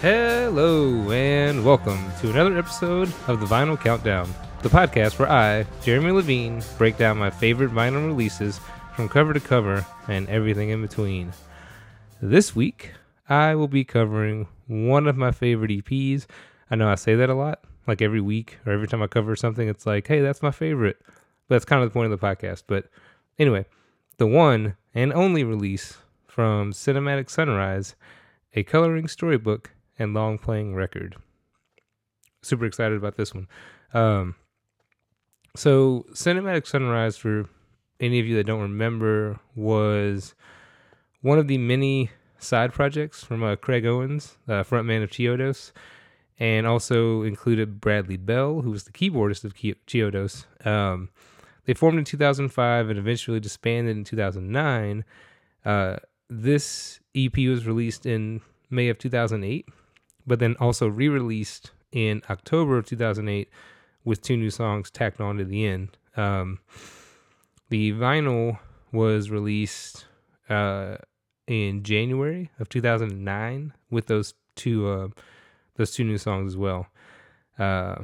Hello, and welcome to another episode of the Vinyl Countdown, the podcast where I, Jeremy Levine, break down my favorite vinyl releases from cover to cover and everything in between. This week, I will be covering one of my favorite EPs. I know I say that a lot, like every week or every time I cover something, it's like, hey, that's my favorite. But that's kind of the point of the podcast. But anyway, the one and only release from Cinematic Sunrise, a coloring storybook and long playing record. Super excited about this one. Um, so, Cinematic Sunrise, for any of you that don't remember, was one of the many side projects from uh, Craig Owens, uh, frontman of Chiodos, and also included Bradley Bell, who was the keyboardist of Chiodos. Um, they formed in 2005 and eventually disbanded in 2009. Uh, this EP was released in May of 2008 but then also re released in October of 2008 with two new songs tacked on to the end. Um, the vinyl was released uh, in January of 2009 with those two uh, those two new songs as well. Uh,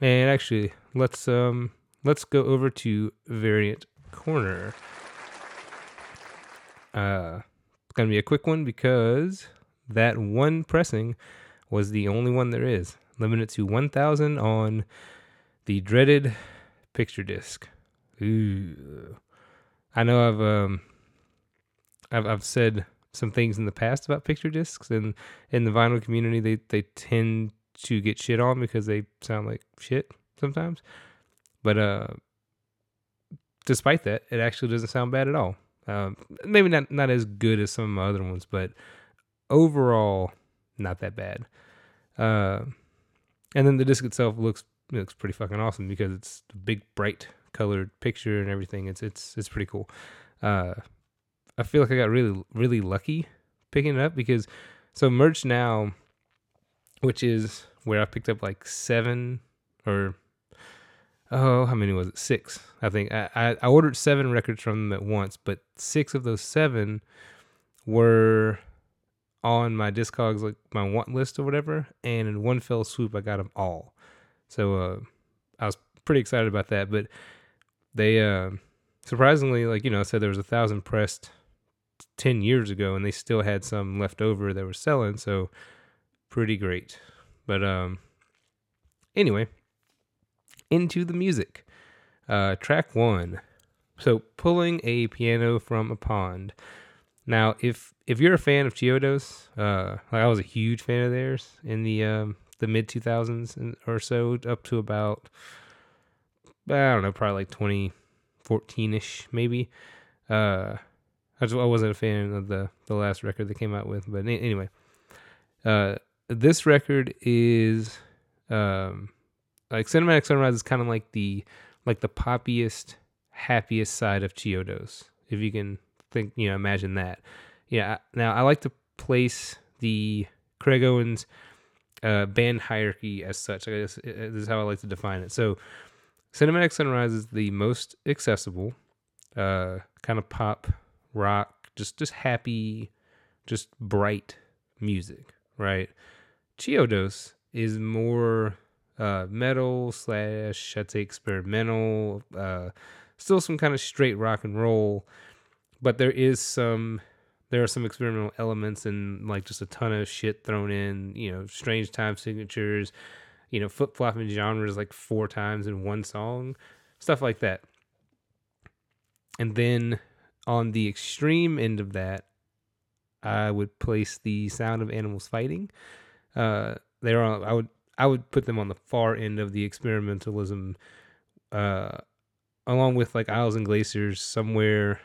and actually, let's um, let's go over to Variant Corner. Uh, it's gonna be a quick one because that one pressing was the only one there is, limited to 1,000 on the dreaded picture disc. Ooh. I know I've um I've I've said some things in the past about picture discs and in the vinyl community they they tend to get shit on because they sound like shit sometimes. But uh despite that, it actually doesn't sound bad at all. Um, maybe not not as good as some of my other ones, but overall, not that bad. Uh, and then the disc itself looks looks pretty fucking awesome because it's a big, bright colored picture and everything. It's it's it's pretty cool. Uh, I feel like I got really really lucky picking it up because so merch now, which is where I picked up like seven or oh how many was it six I think I I ordered seven records from them at once, but six of those seven were on my Discogs like my want list or whatever, and in one fell swoop I got them all. So uh, I was pretty excited about that. But they uh, surprisingly, like you know, I said there was a thousand pressed ten years ago, and they still had some left over that were selling. So pretty great. But um, anyway, into the music. Uh, track one. So pulling a piano from a pond. Now, if if you're a fan of Chiodos, uh, like I was a huge fan of theirs in the um, the mid 2000s or so, up to about I don't know, probably like 2014 ish, maybe. Uh, I, just, I wasn't a fan of the the last record they came out with, but anyway, uh, this record is um, like Cinematic Sunrise is kind of like the like the poppiest, happiest side of Chiodos, if you can think you know imagine that. Yeah. Now I like to place the Craig Owens uh, band hierarchy as such. I guess uh, this is how I like to define it. So, Cinematic Sunrise is the most accessible, uh, kind of pop rock, just just happy, just bright music, right? Chiodos is more uh, metal slash I'd say experimental, uh, still some kind of straight rock and roll but there is some there are some experimental elements and like just a ton of shit thrown in you know strange time signatures you know flip flopping genres like four times in one song stuff like that. And then on the extreme end of that i would place the sound of animals fighting. Uh they're on i would i would put them on the far end of the experimentalism uh along with like isles and glaciers somewhere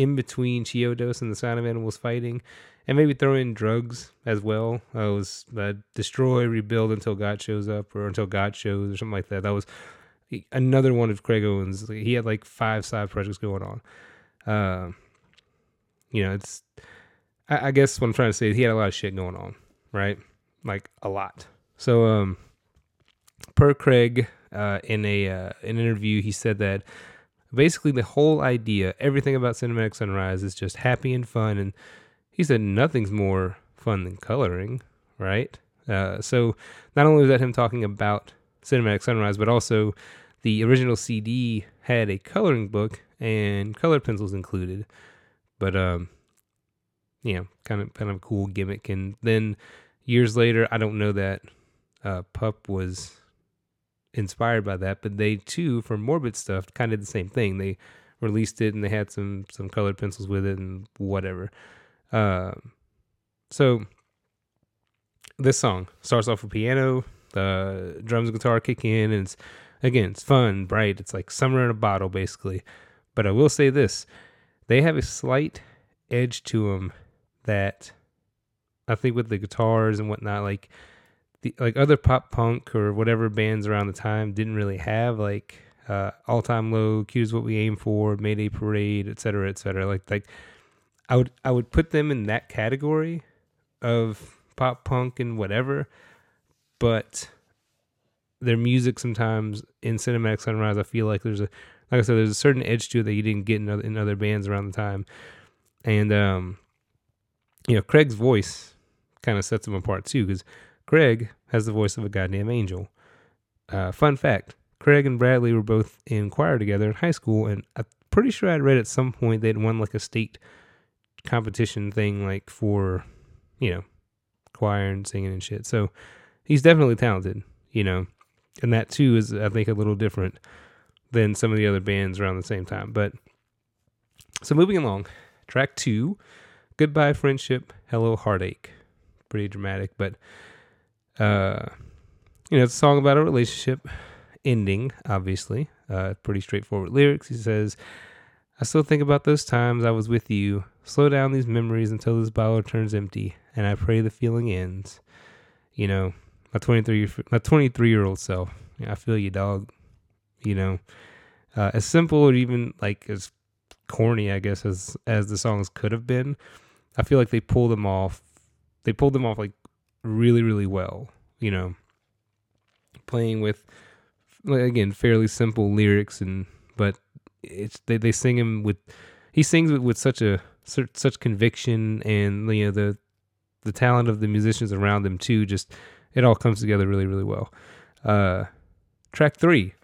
in between Chiodos and the Sound of Animals fighting, and maybe throw in drugs as well. I was uh, destroy, rebuild until God shows up, or until God shows, or something like that. That was another one of Craig Owens. He had like five side projects going on. Uh, you know, it's. I, I guess what I'm trying to say is he had a lot of shit going on, right? Like a lot. So, um, per Craig, uh, in a uh, an interview, he said that basically the whole idea, everything about Cinematic Sunrise is just happy and fun. And he said nothing's more fun than coloring, right? Uh, so not only was that him talking about Cinematic Sunrise, but also the original CD had a coloring book and colored pencils included. But um, know, kind of kind of cool gimmick. And then years later, I don't know that uh, Pup was inspired by that, but they too, for Morbid stuff, kind of the same thing. They released it and they had some some colored pencils with it and whatever. Uh, so this song starts off with piano, the drums and guitar kick in, and it's again it's fun, bright. It's like summer in a bottle, basically. But I will say this: they have a slight edge to them that I think with the guitars and whatnot, like the like other pop punk or whatever bands around the time didn't really have like uh, all time low, Cute Is What We Aim For, Mayday Parade, et cetera, et cetera. Like like I would I would put them in that category of pop punk and whatever, but their music sometimes in Cinematic Sunrise, I feel like there's a like I said, there's a certain edge to it that you didn't get in other, in other bands around the time, and um, you know, Craig's voice kind of sets them apart too, because Craig has the voice of a goddamn angel. Uh, fun fact: Craig and Bradley were both in choir together in high school, and I'm pretty sure I'd read at some point they'd won like a state competition thing, like for you know choir and singing and shit. So he's definitely talented, you know, and that too is I think a little different than some of the other bands around the same time. But so moving along, track two, Goodbye Friendship, Hello Heartache. Pretty dramatic, but uh you know, it's a song about a relationship ending, obviously. Uh pretty straightforward lyrics. He says, I still think about those times I was with you. Slow down these memories until this bottle turns empty, and I pray the feeling ends. You know, my 23 my 23 year old self. I feel you, dog. You know, uh, as simple or even like as corny, I guess, as as the songs could have been, I feel like they pulled them off. They pulled them off like really, really well. You know, playing with again fairly simple lyrics and but it's they they sing him with he sings with, with such a such conviction and you know the the talent of the musicians around him too. Just it all comes together really, really well. Uh, track three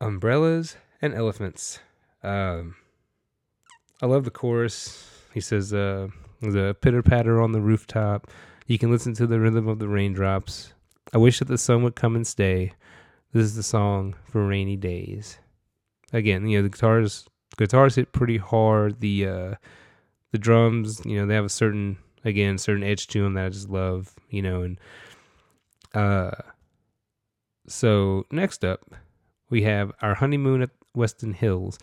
umbrellas and elephants. Um, I love the chorus. He says, uh, the pitter patter on the rooftop. You can listen to the rhythm of the raindrops. I wish that the sun would come and stay. This is the song for rainy days. Again, you know, the guitars guitars hit pretty hard. The uh the drums, you know, they have a certain again, certain edge to them that I just love, you know, and uh so next up we have our honeymoon at Weston Hills.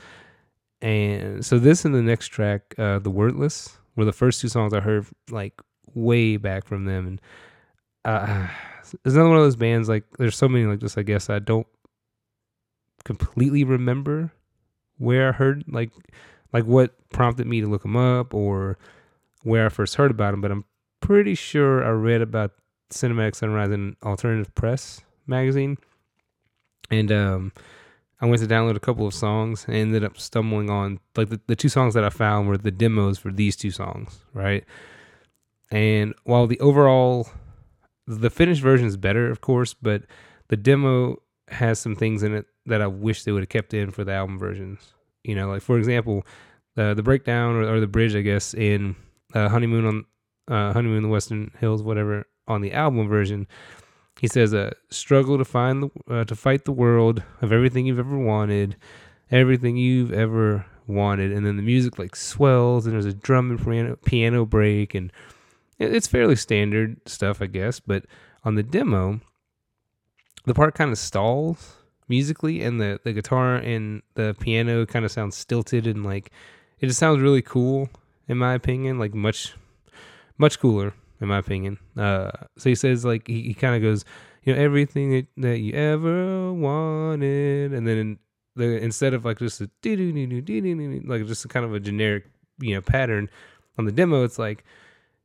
And so this and the next track, uh, The Wordless, were the first two songs I heard like way back from them. And uh, it's another one of those bands like there's so many like this, I guess I don't completely remember where I heard like like what prompted me to look them up or where I first heard about them, but I'm pretty sure I read about Cinematic Sunrise in Alternative Press magazine and um, I went to download a couple of songs and ended up stumbling on like the, the two songs that I found were the demos for these two songs, right? And while the overall the finished version is better, of course, but the demo has some things in it that I wish they would have kept in for the album versions. You know, like for example, uh, the breakdown or, or, the bridge, I guess, in uh, Honeymoon on uh, Honeymoon in the Western Hills, whatever, on the album version he says, "Uh, struggle to find the uh, to fight the world of everything you've ever wanted, everything you've ever wanted." And then the music like swells, and there's a drum and piano, piano break, and it's fairly standard stuff, I guess. But on the demo, the part kind of stalls musically, and the the guitar and the piano kind of sounds stilted, and like it just sounds really cool, in my opinion. Like much, much cooler in my opinion. Uh, so he says like he, he kind of goes, you know, everything that, that you ever wanted, and then the instead of like just a like just kind of a generic you know pattern on the demo, it's like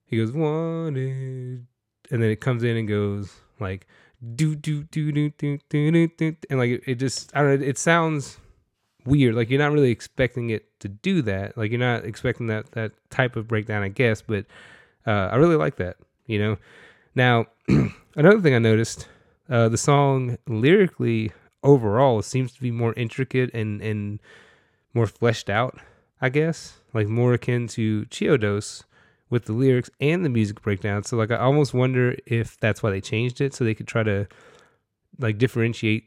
he goes wanted, and then it comes in and goes like do do do do do do do, and like it, it just I don't know, it sounds weird. Like you're not really expecting it to do that. Like you're not expecting that that type of breakdown, I guess, but uh, I really like that, you know. Now, another thing I noticed, uh, the song lyrically overall seems to be more intricate and and more fleshed out. I guess like more akin to Chiodos with the lyrics and the music breakdown. So like I almost wonder if that's why they changed it so they could try to like differentiate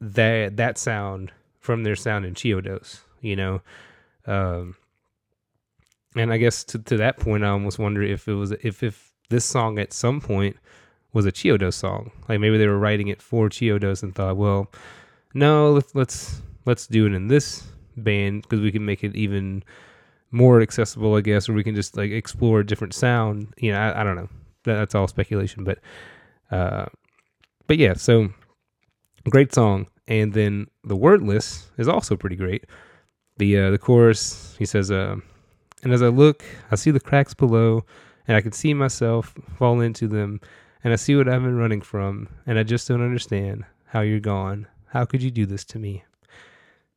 that that sound from their sound in Chiodos, you know. Um and I guess to, to that point I almost wonder if it was if if this song at some point was a Chiodos song. Like maybe they were writing it for Chiodos and thought, well, no, let's let's let's do it in this band because we can make it even more accessible, I guess, or we can just like explore a different sound. You know, I, I don't know. That, that's all speculation, but uh, but yeah. So great song, and then the wordless is also pretty great. The uh, the chorus, he says, uh, and as I look, I see the cracks below, and I can see myself fall into them, and I see what I've been running from, and I just don't understand how you're gone. How could you do this to me?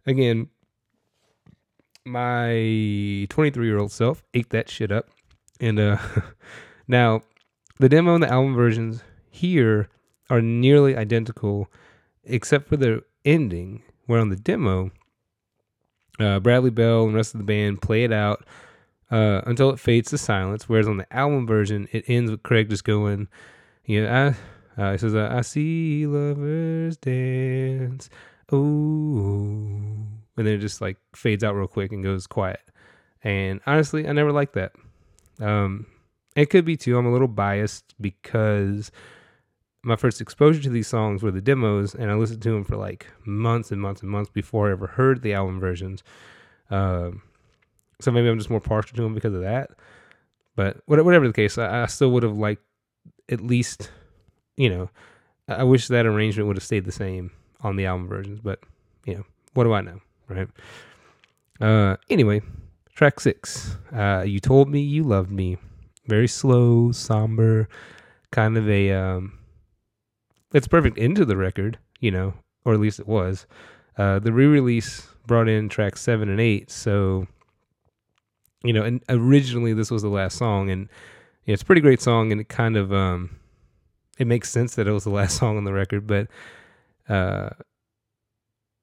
Again, my 23 year old self ate that shit up. And uh, now, the demo and the album versions here are nearly identical, except for the ending, where on the demo, uh, Bradley Bell and the rest of the band play it out uh, until it fades to silence. Whereas on the album version, it ends with Craig just going, "You know, I," uh, he says, "I see lovers dance." Oh, and then it just like fades out real quick and goes quiet. And honestly, I never liked that. Um, it could be too. I'm a little biased because my first exposure to these songs were the demos, and I listened to them for like months and months and months before I ever heard the album versions. Um, so maybe I'm just more partial to them because of that. But whatever the case, I, I still would have liked at least, you know, I wish that arrangement would have stayed the same on the album versions. But you know, what do I know? Right? Uh, anyway, track six. Uh, you told me you loved me. Very slow, somber, kind of a. Um, it's perfect into the record, you know, or at least it was. Uh, the re-release brought in tracks seven and eight, so you know, and originally this was the last song, and yeah, it's a pretty great song, and it kind of um, it makes sense that it was the last song on the record, but uh,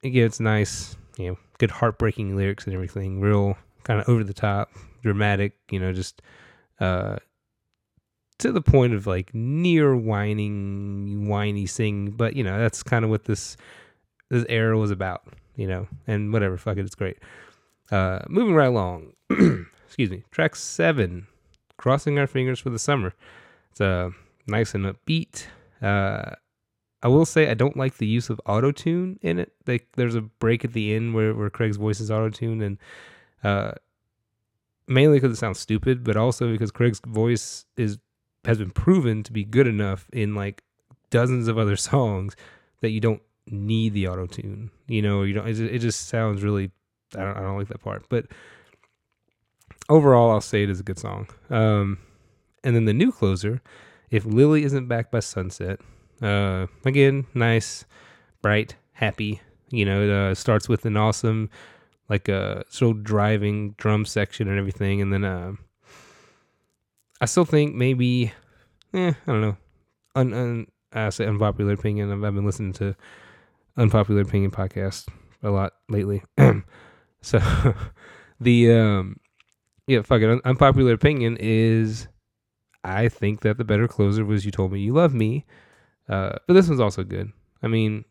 again, it's nice you know, good heartbreaking lyrics and everything, real kind of over the top, dramatic, you know, just uh to the point of like near whining, whiny sing, but you know, that's kind of what this this era was about, you know, and whatever, fuck it, it's great. Uh moving right along. Excuse me. Track seven, Crossing Our Fingers for the Summer. It's uh nice and upbeat. Uh I will say I don't like the use of auto tune in it. Like there's a break at the end where, where Craig's voice is auto tuned, and uh, mainly because it sounds stupid, but also because Craig's voice is has been proven to be good enough in like dozens of other songs that you don't need the auto tune. You know, you don't. It, just sounds really. I don't. I don't like that part, but overall, I'll say it is a good song. Um, and then the new closer, if Lily isn't back by sunset, uh, again, nice, bright, happy. You know, it uh, starts with an awesome, like a uh, sort of driving drum section and everything, and then uh, I still think maybe, eh, I don't know, un, un I say unpopular opinion. I've, I've been listening to unpopular opinion podcast a lot lately, so the um, yeah, fuck it, un- unpopular opinion is. I think that the better closer was "You Told Me You Love Me," Uh, but this one's also good. I mean,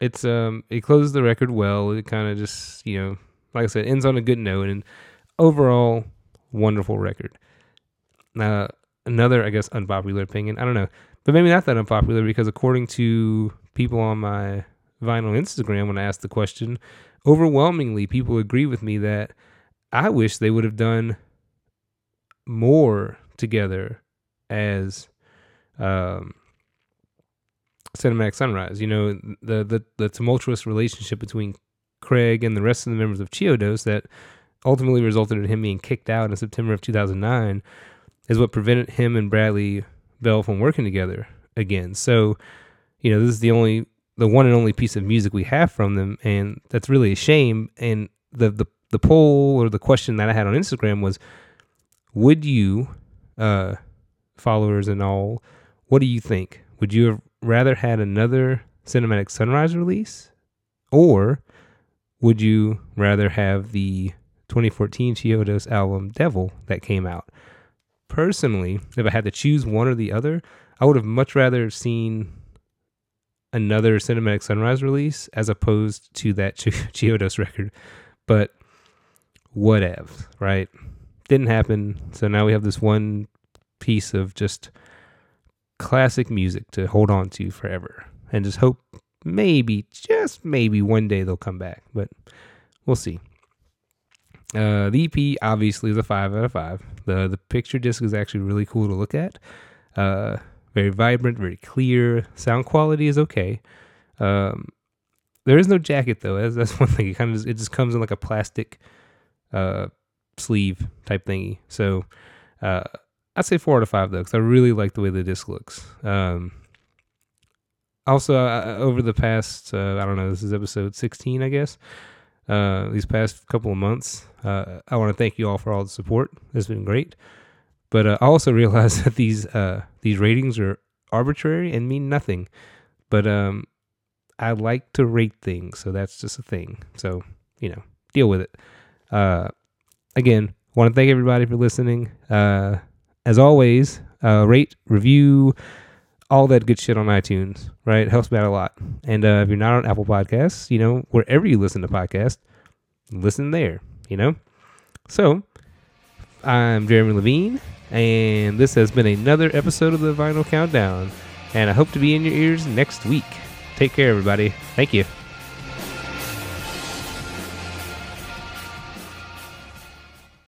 it's um it closes the record well. It kind of just you know, like I said, ends on a good note, and overall, wonderful record. Uh, another, I guess, unpopular opinion. I don't know, but maybe not that unpopular because according to people on my vinyl Instagram, when I asked the question, overwhelmingly people agree with me that I wish they would have done more together as um Cinematic Sunrise. You know, the, the, the tumultuous relationship between Craig and the rest of the members of Chiodos that ultimately resulted in him being kicked out in September of 2009 is what prevented him and Bradley Bell from working together again. So, you know, this is the only, the one and only piece of music we have from them, and that's really a shame. And the the the poll or the question that I had on Instagram was, would you, uh, followers and all, What do you think? Would you have rather had another Cinematic Sunrise release, or would you rather have the 2014 Chiodos album Devil that came out? Personally, if I had to choose one or the other, I would have much rather seen another Cinematic Sunrise release as opposed to that Ch- Chiodos record. But whatever, right? Didn't happen. So now we have this one piece of just classic music to hold on to forever and just hope maybe, just maybe one day they'll come back. But we'll see. Uh, the EP obviously is a five out of five. The the picture disc is actually really cool to look at. Uh, very vibrant, very clear. Sound quality is okay. Um, there is no jacket though. That's, that's one thing. It kind of it just comes in like a plastic uh, sleeve type thingy. So uh, I'd say four out of five though, because I really like the way the disc looks. Um, also, uh, over the past, uh, I don't know, this is episode 16, I guess. Uh, these past couple of months, uh, I want to thank you all for all the support. It's been great. But uh, I also realize that these uh, these ratings are arbitrary and mean nothing. But um, I like to rate things, so that's just a thing. So you know, deal with it. Uh, again, want to thank everybody for listening. Uh, as always, uh, rate, review, all that good shit on iTunes. Right, it helps me out a lot. And uh, if you're not on Apple Podcasts, you know, wherever you listen to podcasts, listen there. You know, so I'm Jeremy Levine, and this has been another episode of the Vinyl Countdown. And I hope to be in your ears next week. Take care, everybody. Thank you.